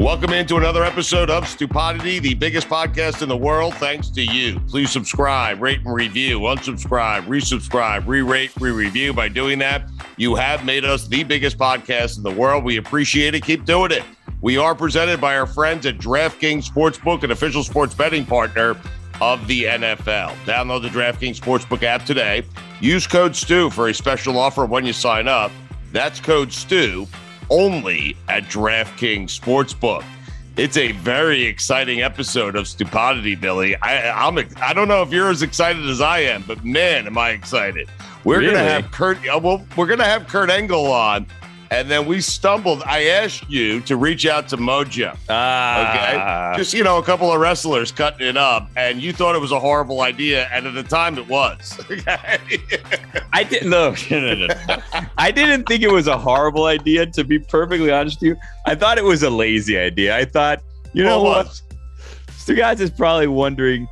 Welcome into another episode of Stupidity, the biggest podcast in the world, thanks to you. Please subscribe, rate and review, unsubscribe, resubscribe, re-rate, re-review. By doing that, you have made us the biggest podcast in the world. We appreciate it. Keep doing it. We are presented by our friends at DraftKings Sportsbook, an official sports betting partner of the NFL. Download the DraftKings Sportsbook app today. Use code STU for a special offer when you sign up. That's code STU only at DraftKings Sportsbook. It's a very exciting episode of Stupidity, Billy. I, I'm I don't know if you're as excited as I am, but man, am I excited! We're Really? gonna have Kurt. uh, Well, we're gonna have Kurt Angle on, and then we stumbled. I asked you to reach out to Mojo. Ah. Okay, just you know, a couple of wrestlers cutting it up, and you thought it was a horrible idea, and at the time it was. Okay. I didn't know. No, no, no. I didn't think it was a horrible idea. To be perfectly honest with you, I thought it was a lazy idea. I thought, you know Well, what, Stu guys is probably wondering,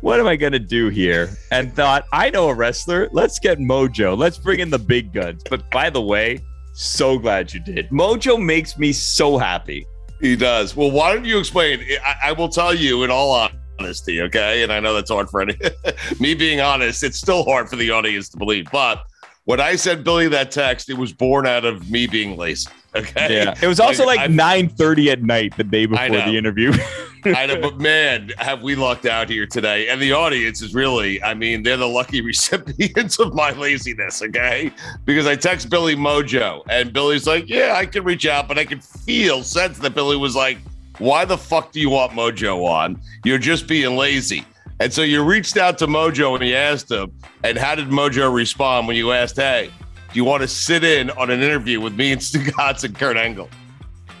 what am I gonna do here? And thought, I know a wrestler. Let's get Mojo. Let's bring in the big guns. But by the way, so glad you did. Mojo makes me so happy. He does. Well, why don't you explain? I, I will tell you in all honesty, okay? And I know that's hard for any me being honest. It's still hard for the audience to believe. But when I sent Billy that text, it was born out of me being lazy. Okay. Yeah. It was also like I- 9:30 at night the day before know. the interview. I know, but man, have we lucked out here today? And the audience is really, I mean, they're the lucky recipients of my laziness, okay? Because I text Billy Mojo, and Billy's like, Yeah, I can reach out, but I can feel, sense that Billy was like, Why the fuck do you want Mojo on? You're just being lazy. And so you reached out to Mojo and you asked him, and how did Mojo respond when you asked, Hey, do you want to sit in on an interview with me and Stugotz and Kurt Angle?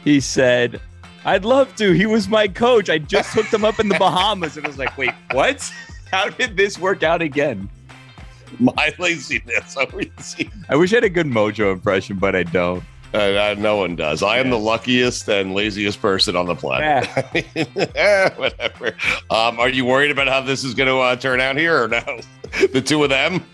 he said, I'd love to. He was my coach. I just hooked him up in the Bahamas. And I was like, wait, what? How did this work out again? My laziness. I would see. I wish I had a good mojo impression, but I don't. Uh, uh, no one does. I am the luckiest and laziest person on the planet. Eh, Whatever. Um, are you worried about how this is going to uh, turn out here or no? the two of them?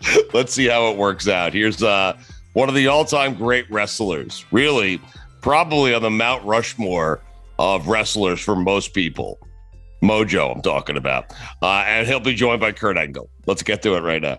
Let's see how it works out. Here's uh, one of the all time great wrestlers, really, probably on the Mount Rushmore of wrestlers for most people. Mojo, I'm talking about. Uh, and he'll be joined by Kurt Angle. Let's get to it right now.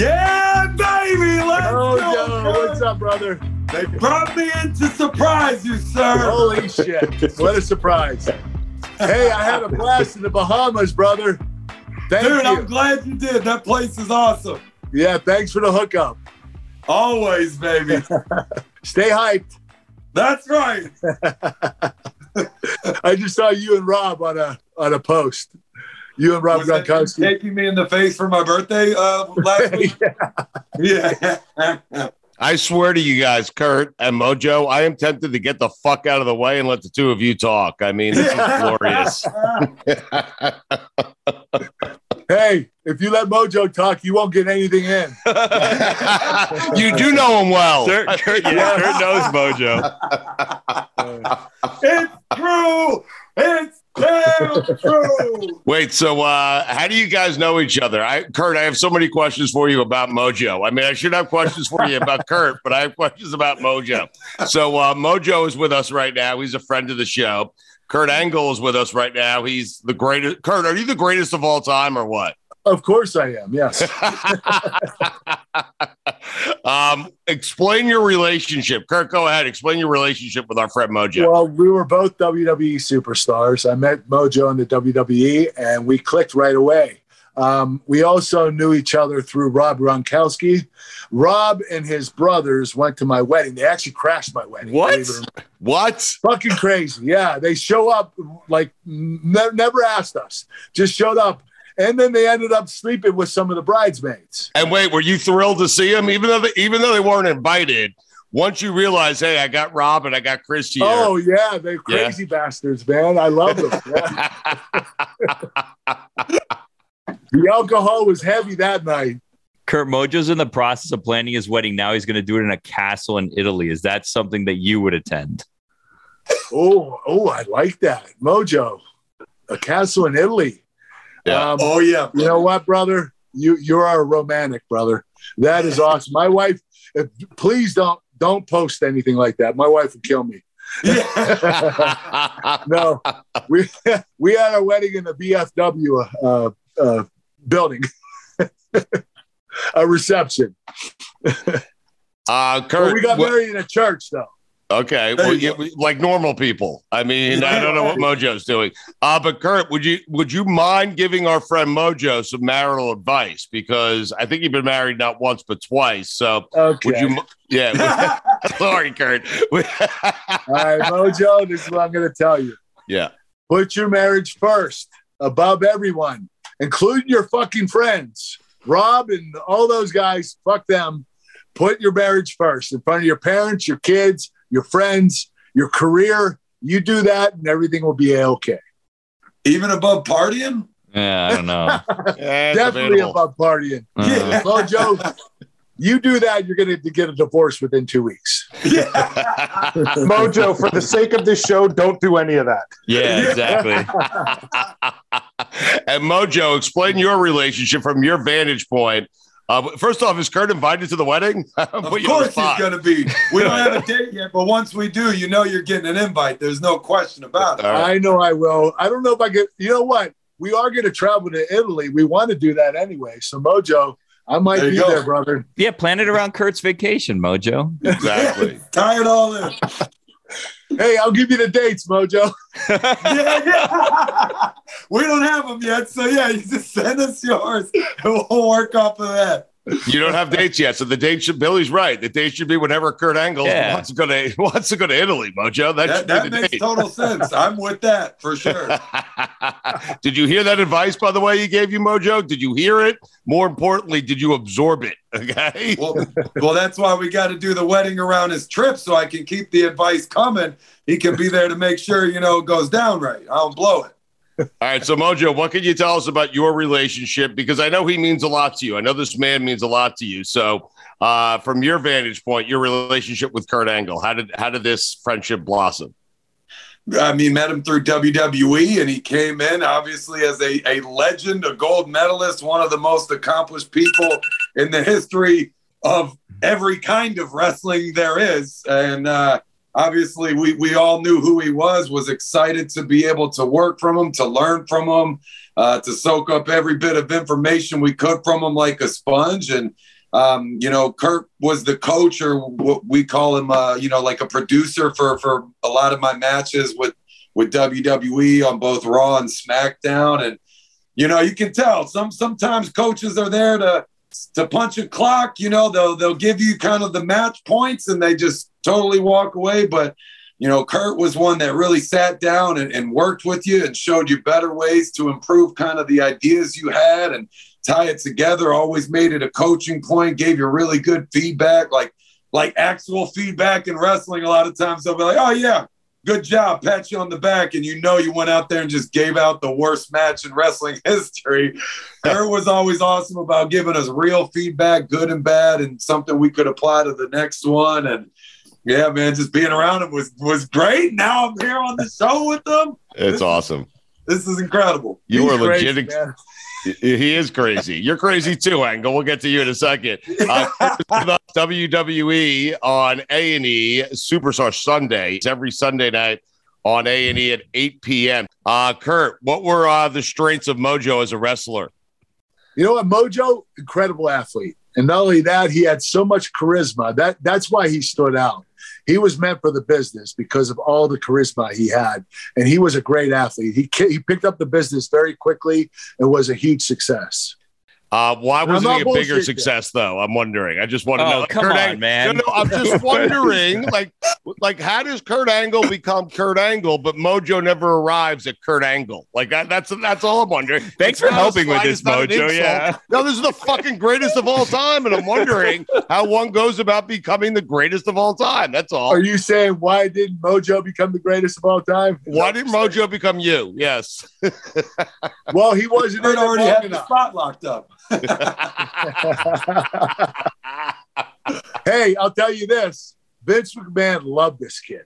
Yeah, baby, let's Mojo, go. what's up, brother? They brought me in to surprise you, sir. Holy shit! What a surprise! Hey, I had a blast in the Bahamas, brother. Thank Dude, you. I'm glad you did. That place is awesome. Yeah, thanks for the hookup. Always, baby. Stay hyped. That's right. I just saw you and Rob on a on a post. You and Rob Was that you Gronkowski. taking me in the face for my birthday uh, last week? yeah. I swear to you guys, Kurt and Mojo, I am tempted to get the fuck out of the way and let the two of you talk. I mean, this is glorious. Hey, if you let Mojo talk, you won't get anything in. you do know him well. Kurt, Kurt, yeah, Kurt knows Mojo. it's true. It's true. Wait, so uh, how do you guys know each other? I, Kurt, I have so many questions for you about Mojo. I mean, I should have questions for you about Kurt, but I have questions about Mojo. So uh, Mojo is with us right now. He's a friend of the show. Kurt Angle is with us right now. He's the greatest. Kurt, are you the greatest of all time or what? Of course I am. Yes. um, explain your relationship. Kurt, go ahead. Explain your relationship with our friend Mojo. Well, we were both WWE superstars. I met Mojo in the WWE, and we clicked right away. Um, we also knew each other through Rob Gronkowski. Rob and his brothers went to my wedding. They actually crashed my wedding. What? believe it or not. What? Fucking crazy. Yeah, they show up like ne- never asked us, just showed up. And then they ended up sleeping with some of the bridesmaids. And wait, were you thrilled to see them, even though they, even though they weren't invited? Once you realize, hey, I got Rob and I got Chris here. Oh yeah, they're crazy bastards, man. I love them. The alcohol was heavy that night. Kurt Mojo's in the process of planning his wedding. Now he's going to do it in a castle in Italy. Is that something that you would attend? Oh, oh, I like that. Mojo, a castle in Italy. Yeah. Um, Oh, yeah. you know what, brother? You you are a romantic, brother. That is awesome. My wife, if, please don't don't post anything like that. My wife would kill me. no, we we had our wedding in the BFW uh, uh, building, a reception. Uh, But Kurt, we got what- married in a church, though. Okay, well, yeah, like normal people. I mean, I don't know what Mojo's doing. Uh, but Kurt, would you would you mind giving our friend Mojo some marital advice? Because I think you've been married not once but twice. So would you? Yeah. Sorry, Kurt. All right, Mojo, this is what I'm going to tell you. yeah. Put your marriage first, above everyone, including your fucking friends. Rob and all those guys, fuck them. Put your marriage first in front of your parents, your kids, your friends, your career. You do that, and everything will be okay. Even above partying? Yeah, I don't know. Definitely above partying. Uh. Mojo, you do that, you're going to get a divorce within two weeks. Yeah. Mojo, for the sake of this show, don't do any of that. Yeah, exactly. and Mojo, explain your relationship from your vantage point. Uh, first off, is Kurt invited to the wedding? Of course he's going to be. We don't have a date yet, but once we do, you know you're getting an invite. There's no question about it. I know I will. I don't know if I get, you know what? We are going to travel to Italy. We want to do that anyway. So, Mojo, I might There be go. there, brother. Yeah, plan it around Kurt's vacation, Mojo. Exactly. Tie it all in. Hey, I'll give you the dates, Mojo. yeah, yeah. we don't have them yet, so yeah, you just send us yours, and we'll work off of that. You don't have dates yet, so the date should. Billy's right. The date should be whenever Kurt Angle Yeah. wants to go to wants to go to Italy, Mojo. That, That, that makes date. total sense. I'm with that for sure. Did you hear that advice, by the way, he gave you, Mojo? Did you hear it? More importantly, did you absorb it? Okay. Well, well, that's why we got to do the wedding around his trip, so I can keep the advice coming. He can be there to make sure you know it goes down right. I don't blow it. All right. So, Mojo, what can you tell us about your relationship? Because I know he means a lot to you. I know this man means a lot to you. So, uh, from your vantage point, your relationship with Kurt Angle, how did how did this friendship blossom? I mean, met him through WWE, and he came in obviously as a, a legend, a gold medalist, one of the most accomplished people in the history of every kind of wrestling there is. And uh, obviously, we, we all knew who he was, was excited to be able to work from him, to learn from him, uh, to soak up every bit of information we could from him like a sponge. And um, you know, Kurt was the coach, or what we call him, uh, you know, like a producer for for a lot of my matches with with WWE on both Raw and SmackDown, and you know, you can tell some sometimes coaches are there to to punch a clock. You know, they'll they'll give you kind of the match points, and they just totally walk away. But you know, Kurt was one that really sat down and, and worked with you and showed you better ways to improve kind of the ideas you had and tie it together. Always made it a coaching point, gave you really good feedback, like like actual feedback in wrestling. A lot of times they'll be like, "Oh yeah, good job," pat you on the back, and you know you went out there and just gave out the worst match in wrestling history. Kurt was always awesome about giving us real feedback, good and bad, and something we could apply to the next one. And yeah, man, just being around him was was great. Now I'm here on the show with them. It's awesome. This is incredible. You He's are legit. He is crazy. You're crazy too, Angle. We'll get to you in a second. Uh, WWE on A and E Superstar Sunday. It's every Sunday night on A and E at 8 p.m. Uh, Kurt, what were uh, the strengths of Mojo as a wrestler? You know what, Mojo, incredible athlete, and not only that, he had so much charisma. That that's why he stood out. He was meant for the business because of all the charisma he had, and he was a great athlete. He he picked up the business very quickly and was a huge success. Uh, why wasn't he a bigger bullshitting. success, though? I'm wondering. I just want to Oh, know. come Kurt on, Ang- man. No, no, I'm just wondering, like, like how does Kurt Angle become Kurt Angle, but Mojo never arrives at Kurt Angle? Like that, that's that's all I'm wondering. Thanks It's for not a helping with this, it's not an Mojo, yeah. No, this is the fucking greatest of all time, and I'm wondering how one goes about becoming the greatest of all time. That's all. Are you saying why didn't Mojo become the greatest of all time? Why did Mojo become you? Yes. Well, he wasn't Kurt already long had the spot locked up. hey, I'll tell you this: Vince McMahon loved this kid.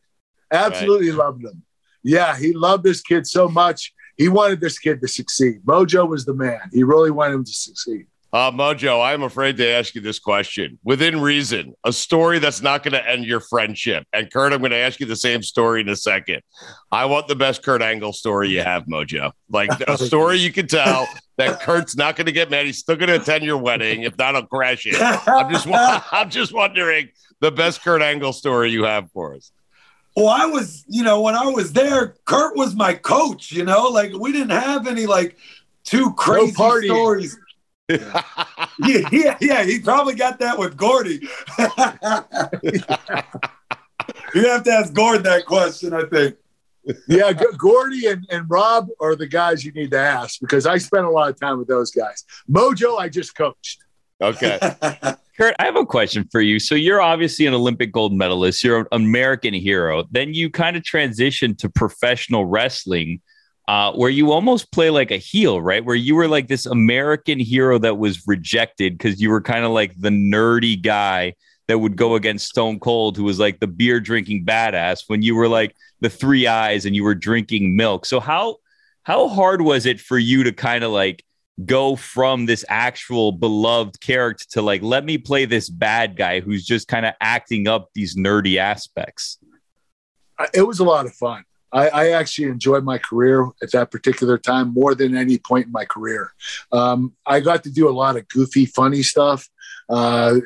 Absolutely loved him. Yeah, he loved this kid so much. He wanted this kid to succeed. Mojo was the man. He really wanted him to succeed. Uh, Mojo, I'm afraid to ask you this question. Within reason, a story that's not going to end your friendship. And Kurt, I'm going to ask you the same story in a second. I want the best Kurt Angle story you have, Mojo. Like a story you can tell that Kurt's not going to get mad. He's still going to attend your wedding. If not, I'll crash it. I'm just, I'm just wondering the best Kurt Angle story you have for us. Well, I was, you know, when I was there, Kurt was my coach. You know, like we didn't have any like too crazy partying. stories. Yeah, yeah, yeah. He probably got that with Gordy. you have to ask Gordon that question, I think. yeah, G- Gordy and, and Rob are the guys you need to ask because I spent a lot of time with those guys. Mojo, I just coached. Okay. Kurt, I have a question for you. So you're obviously an Olympic gold medalist. You're an American hero. Then you kind of transitioned to professional wrestling, uh, where you almost play like a heel, right? Where you were like this American hero that was rejected because you were kind of like the nerdy guy that would go against Stone Cold, who was like the beer drinking badass, when you were like the three eyes and you were drinking milk. So how how hard was it for you to kind of like go from this actual beloved character to like let me play this bad guy who's just kind of acting up these nerdy aspects It was a lot of fun. I, I actually enjoyed my career at that particular time more than any point in my career. Um, I got to do a lot of goofy, funny stuff. Uh,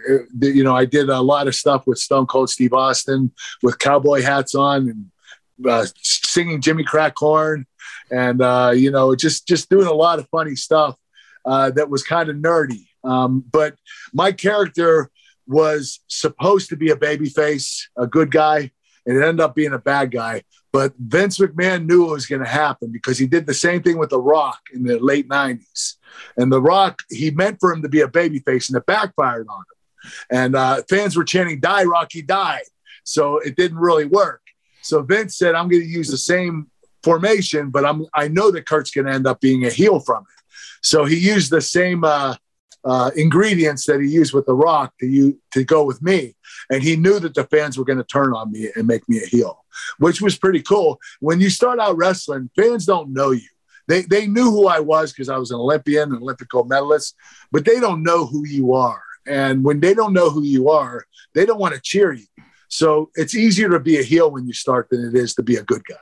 you know, I did a lot of stuff with Stone Cold Steve Austin with cowboy hats on and uh, singing Jimmy Crack Corn, and uh, you know, just just doing a lot of funny stuff uh, that was kind of nerdy. Um, but my character was supposed to be a baby face, a good guy, and it ended up being a bad guy. But Vince McMahon knew it was going to happen because he did the same thing with The Rock in the late 90s. And The Rock, he meant for him to be a babyface, and it backfired on him. And uh, fans were chanting, Die, Rocky, die. So it didn't really work. So Vince said, I'm going to use the same formation, but I'm, I know that Kurt's going to end up being a heel from it. So he used the same uh, uh, ingredients that he used with The Rock to, you, to go with me. And he knew that the fans were going to turn on me and make me a heel, which was pretty cool. When you start out wrestling, fans don't know you. They, they knew who I was because I was an Olympian, an Olympic gold medalist, but they don't know who you are. And when they don't know who you are, they don't want to cheer you. So it's easier to be a heel when you start than it is to be a good guy.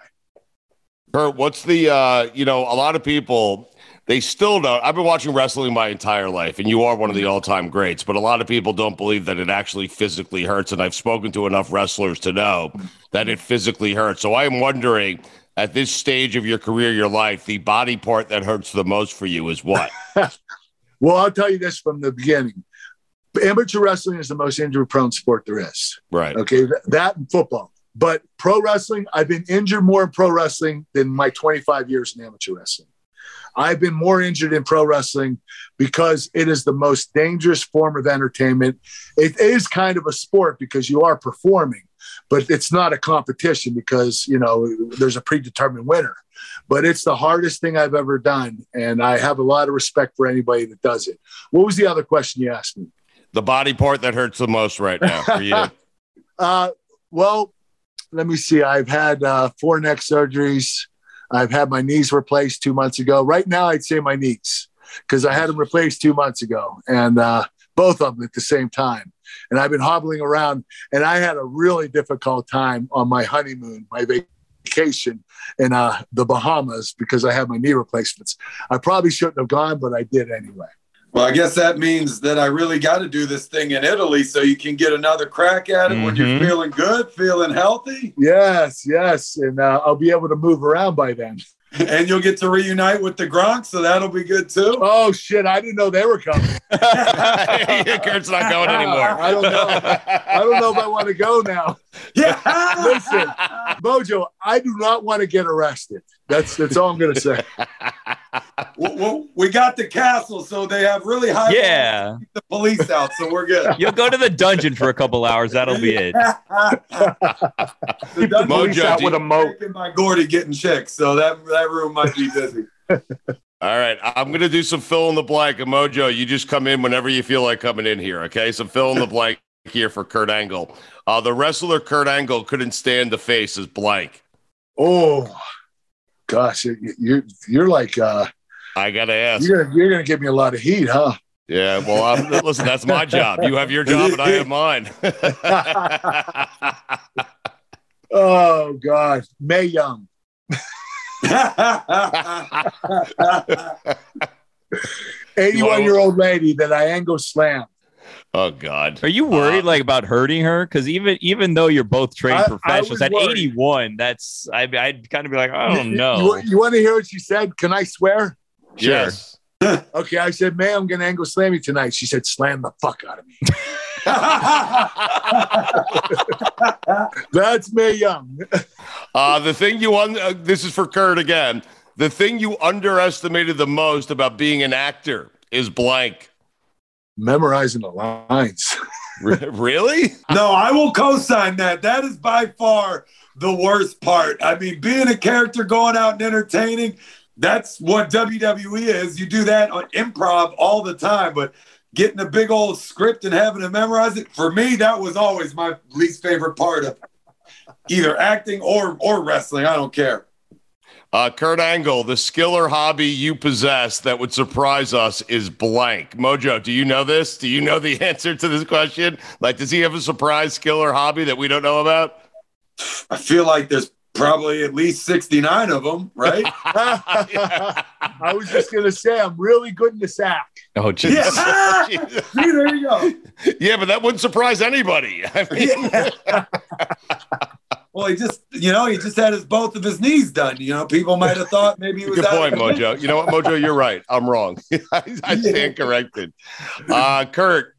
Kurt, what's the uh, you know, a lot of people they still don't. I've been watching wrestling my entire life, and you are one of the mm-hmm. all-time greats. But a lot of people don't believe that it actually physically hurts. And I've spoken to enough wrestlers to know that it physically hurts. So I am wondering, at this stage of your career, your life, the body part that hurts the most for you is what? Well, I'll tell you this from the beginning. Amateur wrestling is the most injury prone sport there is. Right. Okay. that and football. But pro wrestling, I've been injured more in pro wrestling than my 25 years in amateur wrestling. I've been more injured in pro wrestling because it is the most dangerous form of entertainment. It is kind of a sport because you are performing, but it's not a competition because, you know, there's a predetermined winner. But it's the hardest thing I've ever done. And I have a lot of respect for anybody that does it. What was the other question you asked me? The body part that hurts the most right now for you. Uh, well, let me see. I've had uh, four neck surgeries. I've had my knees replaced two months ago. Right now, I'd say my knees because I had them replaced two months ago, and uh, both of them at the same time. And I've been hobbling around, and I had a really difficult time on my honeymoon, my vacation in uh, the Bahamas because I had my knee replacements. I probably shouldn't have gone, but I did anyway. Well, I guess that means that I really got to do this thing in Italy so you can get another crack at it when you're Mhm. feeling good, feeling healthy, Yes, yes, and uh, I'll be able to move around by then. and you'll get to reunite with the Gronk, so that'll be good too. Oh shit! I didn't know they were coming. Kurt's not going anymore. I don't know. I don't know if I want to go now. Yeah. Listen, Mojo, I do not want to get arrested. That's that's all I'm going to say. Well, well, we got the castle, so they have really high. Yeah. to the police out, so we're good. You'll go to the dungeon for a couple hours. That'll be it. the Mojo, out with a moat. by Gordy getting chicks, so that that room might be busy. All right, I'm gonna do some fill in the blank. And Mojo, you just come in whenever you feel like coming in here. Okay, some fill in the blank here for Kurt Angle. Uh, the wrestler Kurt Angle couldn't stand the face as blank. Oh, gosh, you- you're you're like uh, I gotta ask. you're gonna, you're going to give me a lot of heat, huh? Yeah, well, I'm, listen, that's my job. You have your job, and I have mine. Oh God, Mae Young. Eighty-one year old lady that I angle slammed. Oh God. Are you worried like about hurting her? Because even even though you're both trained I- I professionals was at worried. 81, that's I, I'd kind of be like, I don't You- know. You, want to hear what she said? Can I swear? Sure. Yes. Okay, I said, "Man, I'm gonna angle slam you tonight." She said, "Slam the fuck out of me." That's Mae Young. Uh, the thing you un- uh, this is for Kurt again. The thing you underestimated the most about being an actor is blank. Memorizing the lines. Really? No, I will co-sign that. That is by far the worst part. I mean, being a character, going out and entertaining, that's what WWE is. You do that on improv all the time, but getting a big old script and having to memorize it, for me, that was always my least favorite part of either acting or or wrestling. I don't care. Uh, Kurt Angle, the skill or hobby you possess that would surprise us is blank. Mojo, do you know this? Do you know the answer to this question? Like, does he have a surprise skill or hobby that we don't know about? I feel like there's probably at least 69 of them, right? I was just gonna say, I'm really good in the sack. Oh, jeez. yeah. See, there you go. yeah, but that wouldn't surprise anybody. I mean, Well, he just, you know, he just had his both of his knees done. You know, people might have thought maybe he was Good out point, of Mojo. You know what, Mojo? You're right. I'm wrong. I, I stand corrected. Uh, Kurt,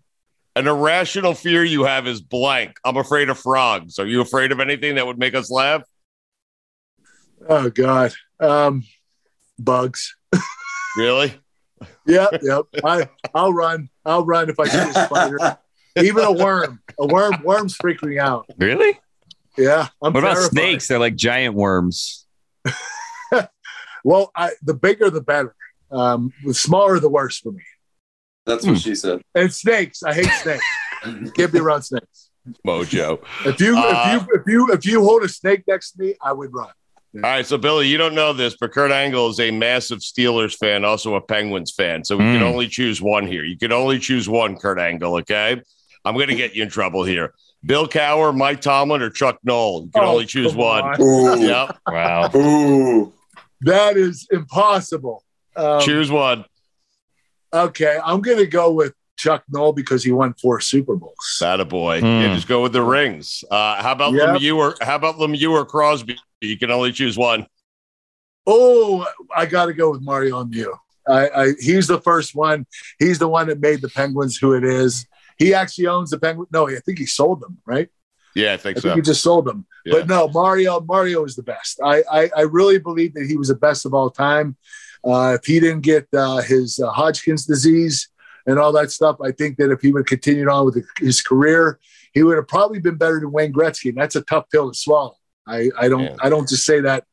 an irrational fear you have is blank. I'm afraid of frogs. Are you afraid of anything that would make us laugh? Oh God, um, bugs. Really? Yep, yep. I I'll run. I'll run if I see a spider. Even a worm. A worm. Worms freak me out. Really? Yeah. I'm what about terrified. snakes? They're like giant worms. Well, I, the bigger the better. Um, the smaller the worse for me. That's what she said. And snakes. I hate snakes. Can't be around snakes. Mojo. If you Uh, if you if you if you hold a snake next to me, I would run. All right, so Billy, you don't know this, but Kurt Angle is a massive Steelers fan, also a Penguins fan. So we can Mm. only choose one here. You can only choose one, Kurt Angle. Okay, I'm going to get you in trouble here. Bill Cowher, Mike Tomlin, or Chuck Noll. You can Oh, only choose one. on. Ooh. Yep, Wow. Ooh. That is impossible. Um, choose one. okay, I'm gonna go with Chuck Noll because he won four Super Bowls. That a boy. Mm. Yeah, just go with the rings. Uh, how about Yep. Lemieux or how about Lemieux or Crosby? You can only choose one. Oh, I got to go with Mario Lemieux. I, I, he's the first one. He's the one that made the Penguins who it is. He actually owns the Penguins. No, I think he sold them, right? Yeah, I I think think so. he just sold them. Yeah. But no, Mario. Mario is the best. I, I, I really believe that he was the best of all time. Uh, if he didn't get uh, his uh, Hodgkin's disease and all that stuff, I think that if he would have continued on with his career, he would have probably been better than Wayne Gretzky. And that's a tough pill to swallow. I, I don't Yeah. I don't just say that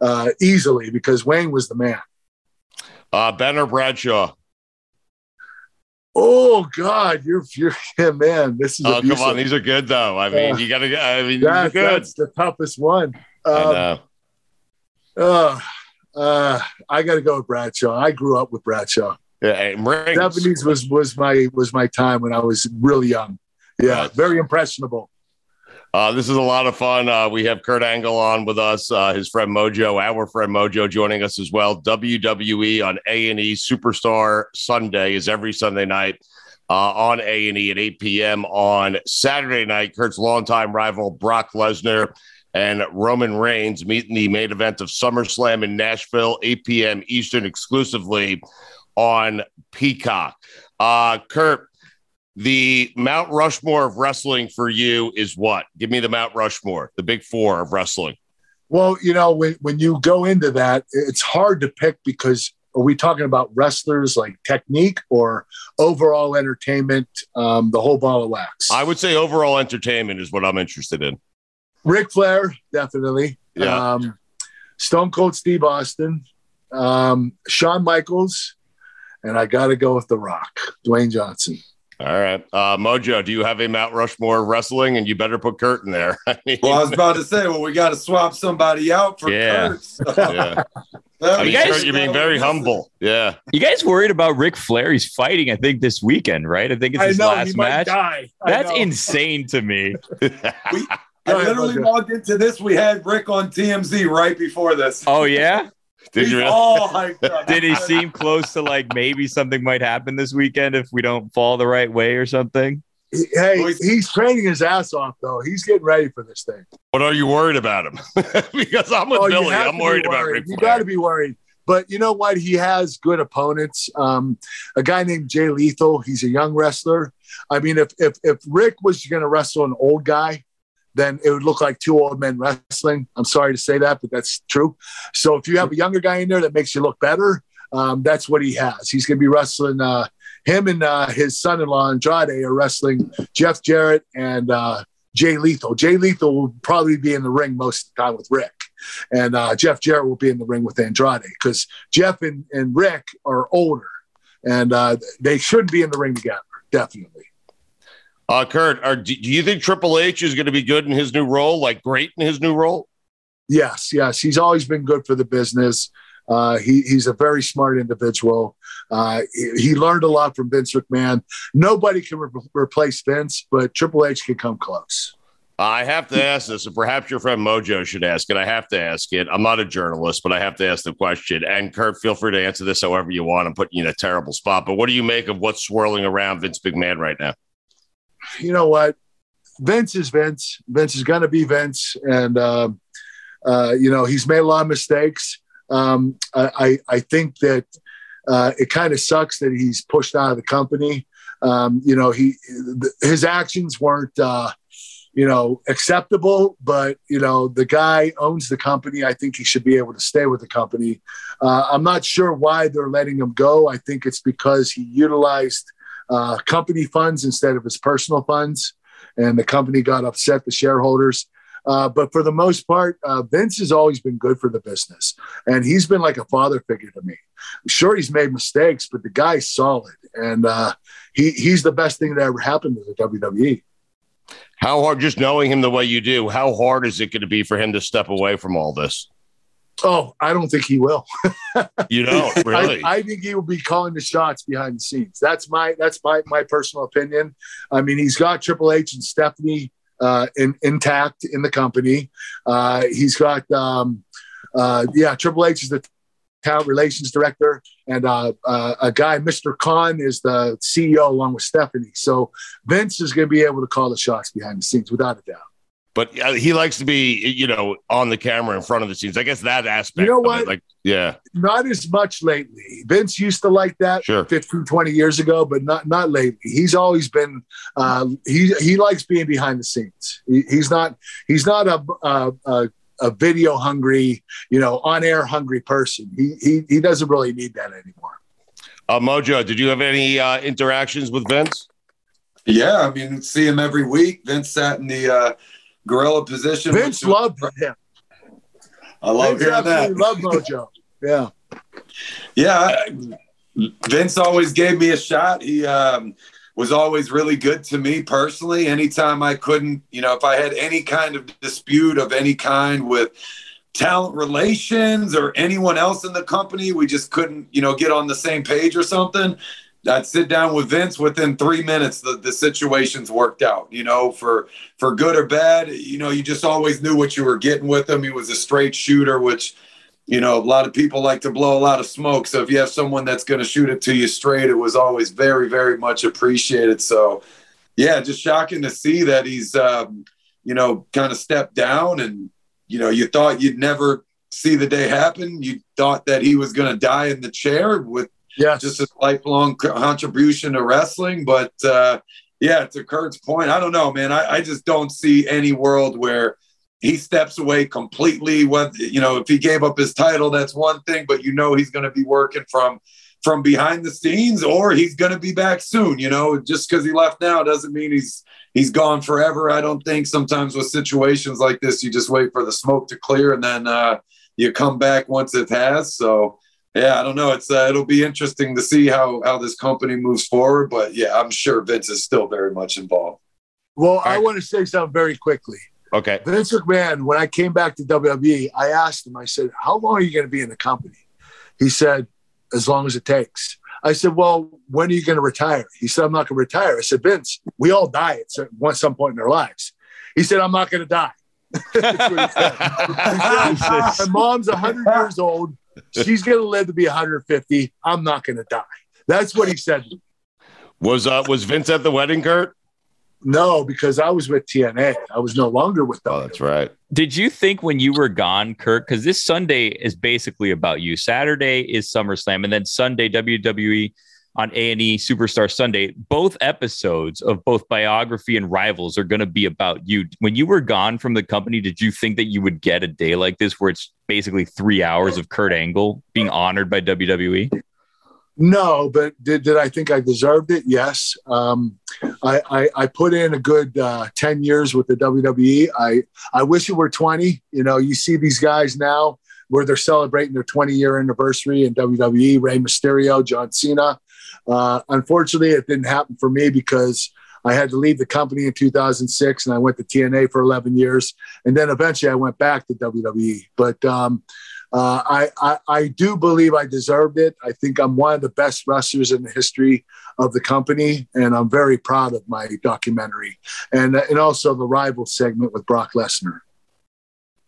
uh, easily because Wayne was the man. Uh, Ben or Bradshaw? Oh God, you're you're yeah, man. This is Oh, come on. These are good, though. I mean, Uh, you got to, I mean, these are That- good. that's the toughest one. I Um, know. uh, uh, I got to go with Bradshaw. I grew up with Bradshaw. Yeah, and. Seventies was was my was my time when I was really young. Yeah, Right. very impressionable. Uh, this is a lot of fun. Uh, we have Kurt Angle on with us, uh, his friend Mojo, our friend Mojo, joining us as well. WWE on A and E Superstar Sunday is every Sunday night uh, on A and E at 8 p.m. on Saturday night. Kurt's longtime rival Brock Lesnar and Roman Reigns meet in the main event of SummerSlam in Nashville, 8 p.m. Eastern, exclusively on Peacock. Uh, Kurt, the Mount Rushmore of wrestling for you is what? Give me the Mount Rushmore, the big four of wrestling. Well, you know, when when you go into that, it's hard to pick because are we talking about wrestlers like technique or overall entertainment, um, the whole ball of wax? I would say overall entertainment is what I'm interested in. Ric Flair, definitely. Yeah. Um, Stone Cold Steve Austin, um, Shawn Michaels, and I got to go with The Rock, Dwayne Johnson. All right. Uh, Mojo, do you have a Mount Rushmore of wrestling? And you better put Kurt in there. I mean, Well, I was about to say, well, we got to swap somebody out for Yeah. Kurt. so- yeah. I mean, You guys- Kurt, you're being very humble. Yeah. You guys worried about Ric Flair? He's fighting, I think, this weekend, right? I think it's I his know last he might match. die. I That's know. insane to me. We, I literally Mojo. logged into this. We had Ric on TMZ right before this. Oh yeah, Did He's you really? all hyped up. Did he seem close to like maybe something might happen this weekend if we don't fall the right way or something? Hey, he's training his ass off though. He's getting ready for this thing. What are you worried about him? because I'm with Oh, Billy. I'm to be worried about worried. Ric You got to be worried. But you know what? He has good opponents. Um, a guy named Jay Lethal. He's a young wrestler. I mean, if if if Ric was going to wrestle an old guy, then it would look like two old men wrestling. I'm sorry to say that, but that's true. So if you have a younger guy in there that makes you look better, um, that's what he has. He's going to be wrestling. Uh, him and uh, his son-in-law Andrade are wrestling Jeff Jarrett and uh, Jay Lethal. Jay Lethal will probably be in the ring most of the time with Ric, and uh, Jeff Jarrett will be in the ring with Andrade because Jeff and, and Ric are older, and uh, they should be in the ring together. Definitely. Uh, Kurt, are, do you think Triple H is going to be good in his new role? Like great in his new role? Yes, yes. He's always been good for the business. Uh, he, he's a very smart individual. Uh, he, he learned a lot from Vince McMahon. Nobody can re- replace Vince, but Triple H can come close. I have to ask this, and perhaps your friend Mojo should ask it. I have to ask it. I'm not a journalist, but I have to ask the question. And Kurt, feel free to answer this however you want. I'm putting you in a terrible spot. But what do you make of what's swirling around Vince McMahon right now? You know what? Vince is Vince. Vince is going to be Vince, and um, uh, you know he's made a lot of mistakes. Um, I, I I think that uh, it kind of sucks that he's pushed out of the company. Um, you know, he his actions weren't uh, you know acceptable, but you know the guy owns the company. I think he should be able to stay with the company. Uh, I'm not sure why they're letting him go. I think it's because he utilized uh, company funds instead of his personal funds, and the company got upset. The shareholders. Uh, but for the most part, uh, Vince has always been good for the business, and he's been like a father figure to me. Sure, he's made mistakes, but the guy's solid, and uh, he he's the best thing that ever happened to the. WWE. How hard, just knowing him the way you do, how hard is it going to be for him to step away from all this? Oh, I don't think he will. You don't really. I, I think he will be calling the shots behind the scenes. That's my that's my my personal opinion. I mean, he's got Triple H and Stephanie uh, in, intact in the company. Uh, he's got um, uh, yeah, Triple H is the talent relations director, and uh, uh, a guy, Mr. Khan, is the CEO along with Stephanie. So Vince is going to be able to call the shots behind the scenes without a doubt. But uh, he likes to be, you know, on the camera in front of the scenes. I guess that aspect. You know of it, what? like, yeah, not as much lately. Vince used to like that Sure. 15, 20 years ago, but not not lately. He's always been uh, he he likes being behind the scenes. He, he's not he's not a, a a a video hungry, you know, on air hungry person. He he he doesn't really need that anymore. uh, Mojo, did you have any uh, interactions with Vince? Yeah, I mean, see him every week. Vince sat in the uh, gorilla position. Vince which- loved him. I love Vince hearing that. absolutely loved Mojo. Yeah. Yeah, Vince always gave me a shot. He um, was always really good to me personally. Anytime I couldn't, you know, if I had any kind of dispute of any kind with talent relations or anyone else in the company, we just couldn't, you know, get on the same page or something. I'd sit down with Vince within three minutes. The, the situations worked out, you know, for for good or bad. You know, you just always knew what you were getting with him. He was a straight shooter, which you know, a lot of people like to blow a lot of smoke. So if you have someone that's going to shoot it to you straight, it was always very, very much appreciated. So, yeah, just shocking to see that he's, um, you know, kind of stepped down and, you know, you thought you'd never see the day happen. You thought that he was going to die in the chair with yes. just his lifelong contribution to wrestling. But, uh, yeah, to Kurt's point, I don't know, man. I, I just don't see any world where he steps away completely. When you know, if he gave up his title, that's one thing, but you know he's going to be working from from behind the scenes, or he's going to be back soon. You know, just because he left now doesn't mean he's he's gone forever. I don't think. Sometimes with situations like this, you just wait for the smoke to clear, and then uh, you come back once it has. So. Yeah, I don't know. It's uh, it'll be interesting to see how how this company moves forward, but yeah, I'm sure Vince is still very much involved. Well, I want to say something very quickly. Okay. Vince McMahon, when I came back to WWE, I asked him, I said, How long are you going to be in the company? He said, As long as it takes. I said, Well, when are you going to retire? He said, I'm not going to retire. I said, Vince, we all die at certain, some point in our lives. He said, I'm not going to die. That's what he said. He said, My mom's 100 years old. She's going to live to be 150. I'm not going to die. That's what he said. Was uh was Vince at the wedding, Kurt? No, because I was with TNA. I was no longer with them. Oh, that's right. Did you think when you were gone, Kurt? Because this Sunday is basically about you. Saturday is SummerSlam, and then Sunday WWE on A and E Superstar Sunday. Both episodes of both biography and rivals are going to be about you. When you were gone from the company, did you think that you would get a day like this where it's basically three hours of Kurt Angle being honored by WWE? No, but did, did I think I deserved it? Yes. Um, I, I, I put in a good uh, 10 years with the WWE. I, I wish it were 20. You know, you see these guys now where they're celebrating their 20 year anniversary in WWE, Rey Mysterio, John Cena. Uh, unfortunately, it didn't happen for me because I had to leave the company in 2006 and I went to TNA for 11 years. And then eventually I went back to WWE. But, um, uh, I, I, I do believe I deserved it. I think I'm one of the best wrestlers in the history of the company, and I'm very proud of my documentary and and also the rival segment with Brock Lesnar.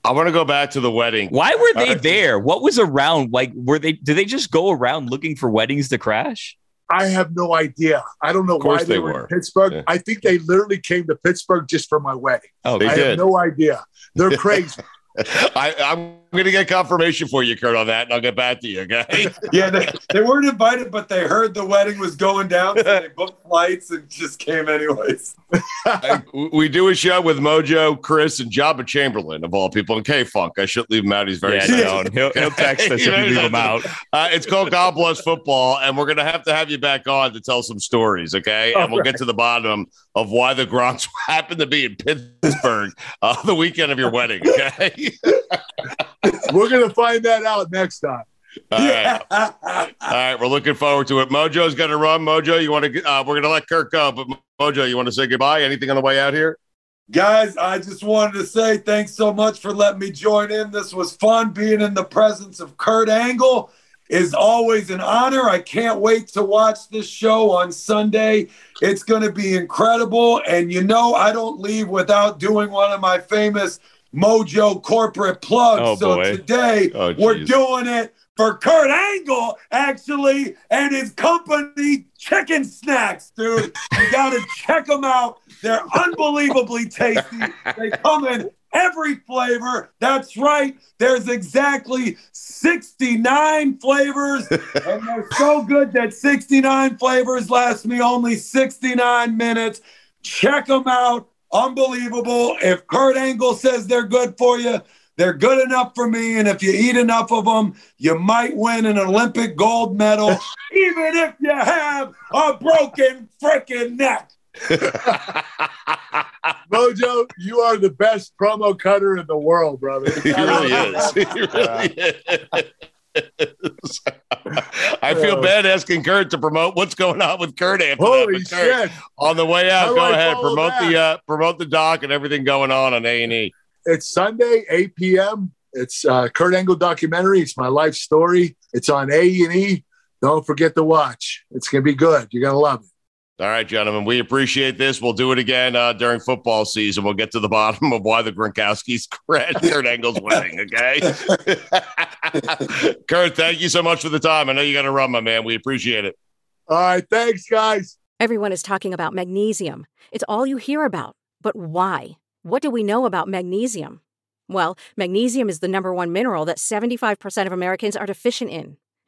I want to go back to the wedding. Why were they there? What was around? Like, were they? Did they just go around looking for weddings to crash? I have no idea. I don't know why they, they were, were. in Pittsburgh. Yeah. I think they literally came to Pittsburgh just for my wedding. Oh, they I did. have no idea. They're crazy. I, I'm going to get confirmation for you, Kurt, on that, and I'll get back to you. Okay. Yeah, they, they weren't invited, but they heard the wedding was going down, so they booked flights and just came anyways. We do a show with Mojo, Chris, and Jabba Chamberlain of all people, and K Funk. I should leave him out. He's very Yeah, special. no, he'll- he'll text us if you leave him out. Uh, it's called God Bless Football, and we're going to have to have you back on to tell some stories, okay? And we'll get to the bottom of why the Gronks happened to be in Pittsburgh uh, the weekend of your wedding, okay? We're gonna find that out next time. All right. All right, we're looking forward to it. Mojo's going to run. Mojo, you want to? Uh, we're going to let Kurt go, but Mojo, you want to say goodbye? Anything on the way out here? Guys, I just wanted to say thanks so much for letting me join in. This was fun being in the presence of Kurt Angle is always an honor. I can't wait to watch this show on Sunday. It's going to be incredible. And you know, I don't leave without doing one of my famous Mojo corporate plugs. Oh, so boy. today Oh, we're doing it for Kurt Angle, actually, and his company, Chicken Snacks, dude. You got to check them out. They're unbelievably tasty. They come in every flavor. That's right. There's exactly 69 flavors, and they're so good that 69 flavors last me only 69 minutes. Check them out. Unbelievable. If Kurt Angle says they're good for you, they're good enough for me. And if you eat enough of them, you might win an Olympic gold medal, even if you have a broken freaking neck. Mojo, you are the best promo cutter in the world, brother. He really is. He really is. I feel bad asking Kurt to promote what's going on with Kurt after that, Holy but Kurt, shit. On the way out, How go ahead promote that? the uh, promote the doc and everything going on on A and E. It's Sunday, 8 p.m. It's uh, Kurt Angle documentary. It's my life story. It's on A and E. Don't forget to watch. It's gonna be good. You're gonna love it. All right, gentlemen, we appreciate this. We'll do it again uh, during football season. We'll get to the bottom of why the Gronkowski's at Kurt Angle's wedding. Okay, Kurt, thank you so much for the time. I know you got to run, my man. We appreciate it. All right, thanks, guys. Everyone is talking about magnesium. It's all you hear about. But why? What do we know about magnesium? Well, magnesium is the number one mineral that 75% of Americans are deficient in.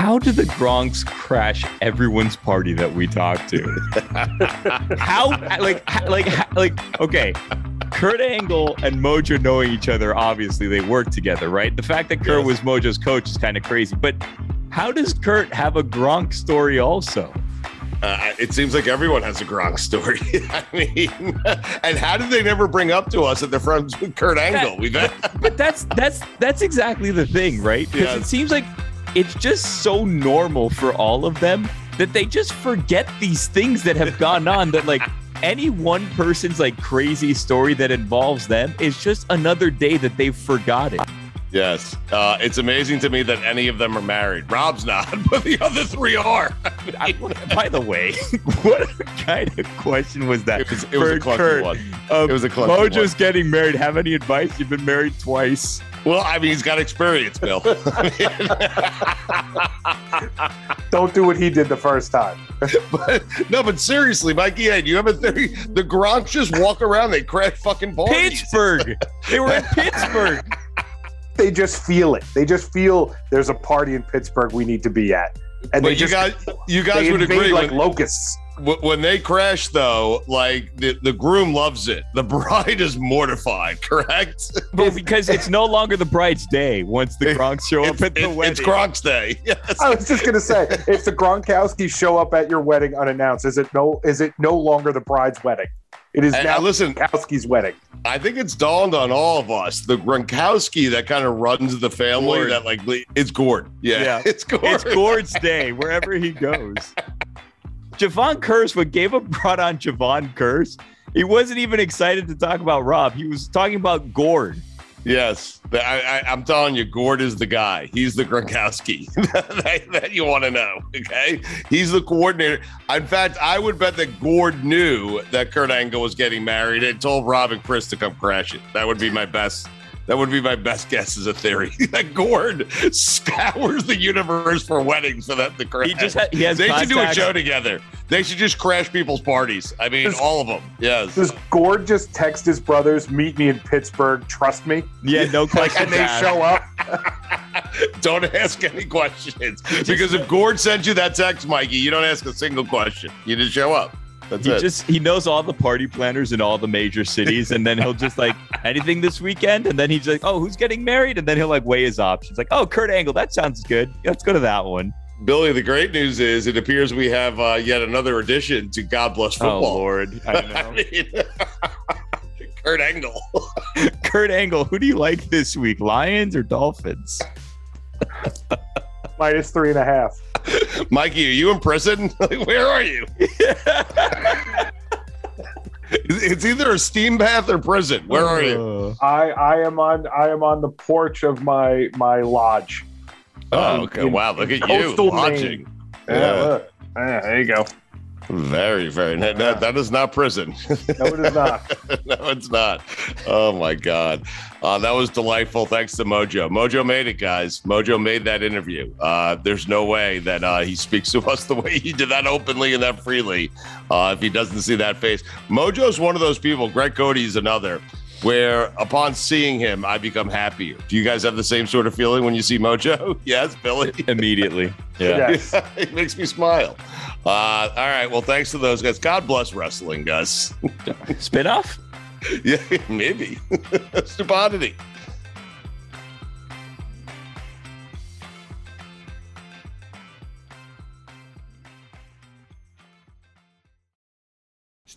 How do the Gronks crash everyone's party that we talk to? how like like like okay. Kurt Angle and Mojo knowing each other, obviously they work together, right? The fact that Kurt was Mojo's coach is kind of crazy. But how does Kurt have a Gronk story also? Uh, it seems like everyone has a Gronk story. I mean, and how did they never bring up to us that they're friends with Kurt Angle? We've had, But that's that's that's exactly the thing, right? Because it seems like it's just so normal for all of them that they just forget these things that have gone on that like any one person's like crazy story that involves them is just another day that they've forgotten. yes, uh, it's amazing to me that any of them are married. Rob's not, but the other three are. I- by the way, what kind of question was that? It was, it was a clunky Kurt? one. Um, It was a clunky Mojo's one. getting married. Have any advice? You've been married twice. Well, I mean, he's got experience, Bill. Don't do what he did the first time. but no, but seriously, Mikey, hey, do you have a theory? The Gronks just walk around, they crash fucking parties. Pittsburgh. They were in Pittsburgh. They just feel it. They just feel there's a party in Pittsburgh we need to be at, and But they you just guys, you guys they would agree like when, locusts. Wh- when they crash, though. Like the, the groom loves it. The bride is mortified. Correct? Well, because it's no longer the bride's day once the Gronks show up at the it- wedding. it's Gronk's day. Yes. I was just gonna say, if the Gronkowskis show up at your wedding unannounced, is it no? Is it no longer the bride's wedding? It is And, now listen, Gronkowski's wedding. I think it's dawned on all of us. The Gronkowski that kind of runs the family. Gord. That like it's Gord. Yeah, Yeah. it's Gord. It's Gord's day wherever he goes. Javon Curse, what gave up brought on Javon Curse, he wasn't even excited to talk about Rob. He was talking about Gord. Yes, I, I'm telling you, Gord is the guy. He's the Gronkowski that, that you want to know. Okay, he's the coordinator. In fact, I would bet that Gord knew that Kurt Angle was getting married and told Rob and Chris to come crash it. That would be my best. That would be my best guess as a theory. that Gord scours the universe for weddings for that to crash. He just ha- he has they should do a show together. They should just crash people's parties. I mean, Does- all of them. Yes. Does Gord just text his brothers, "Meet me in Pittsburgh. Trust me," Yeah, no like, question. and they show up? don't ask any questions because if Gord sends you that text, Mikey, you don't ask a single question. You just show up. That's He it. just he knows all the party planners in all the major cities, and then he'll just like anything this weekend, and then he's like, oh, who's getting married? And then he'll like weigh his options, like, oh, Kurt Angle, that sounds good. Let's go to that one. Billy, the great news is it appears we have uh, yet another addition to God Bless Oh Football. Lord, I know. I mean, Kurt Angle. Kurt Angle, who do you like this week, Lions or Dolphins? Minus three and a half. Mikey, are you in prison? Like, where are you? it's either a steam bath or prison. Where are you? Uh, I I am on I am on the porch of my my lodge. Oh, okay. in- Wow, look at you coastal watching. Yeah, look. Yeah, there you go. Very, very. That, that- that is not prison. No, it is not. no, it's not. Oh my God, uh, that was delightful. Thanks to Mojo. Mojo made it, guys. Mojo made that interview. Uh, there's no way that uh, he speaks to us the way he did that openly and that freely. Uh, if he doesn't see that face, Mojo's one of those people. Greg Cote is another. Where upon seeing him, I become happier. Do you guys have the same sort of feeling when you see Mojo? Yes, Billy. immediately. Yeah. Yes. it makes me smile. Uh, all right. Well, thanks to those guys. God bless wrestling, Gus. Spinoff? yeah, maybe. Stupidity.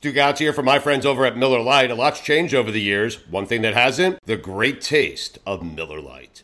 Stugotz here from my friends over at Miller Lite. A lot's changed over the years. One thing that hasn't, the great taste of Miller Lite.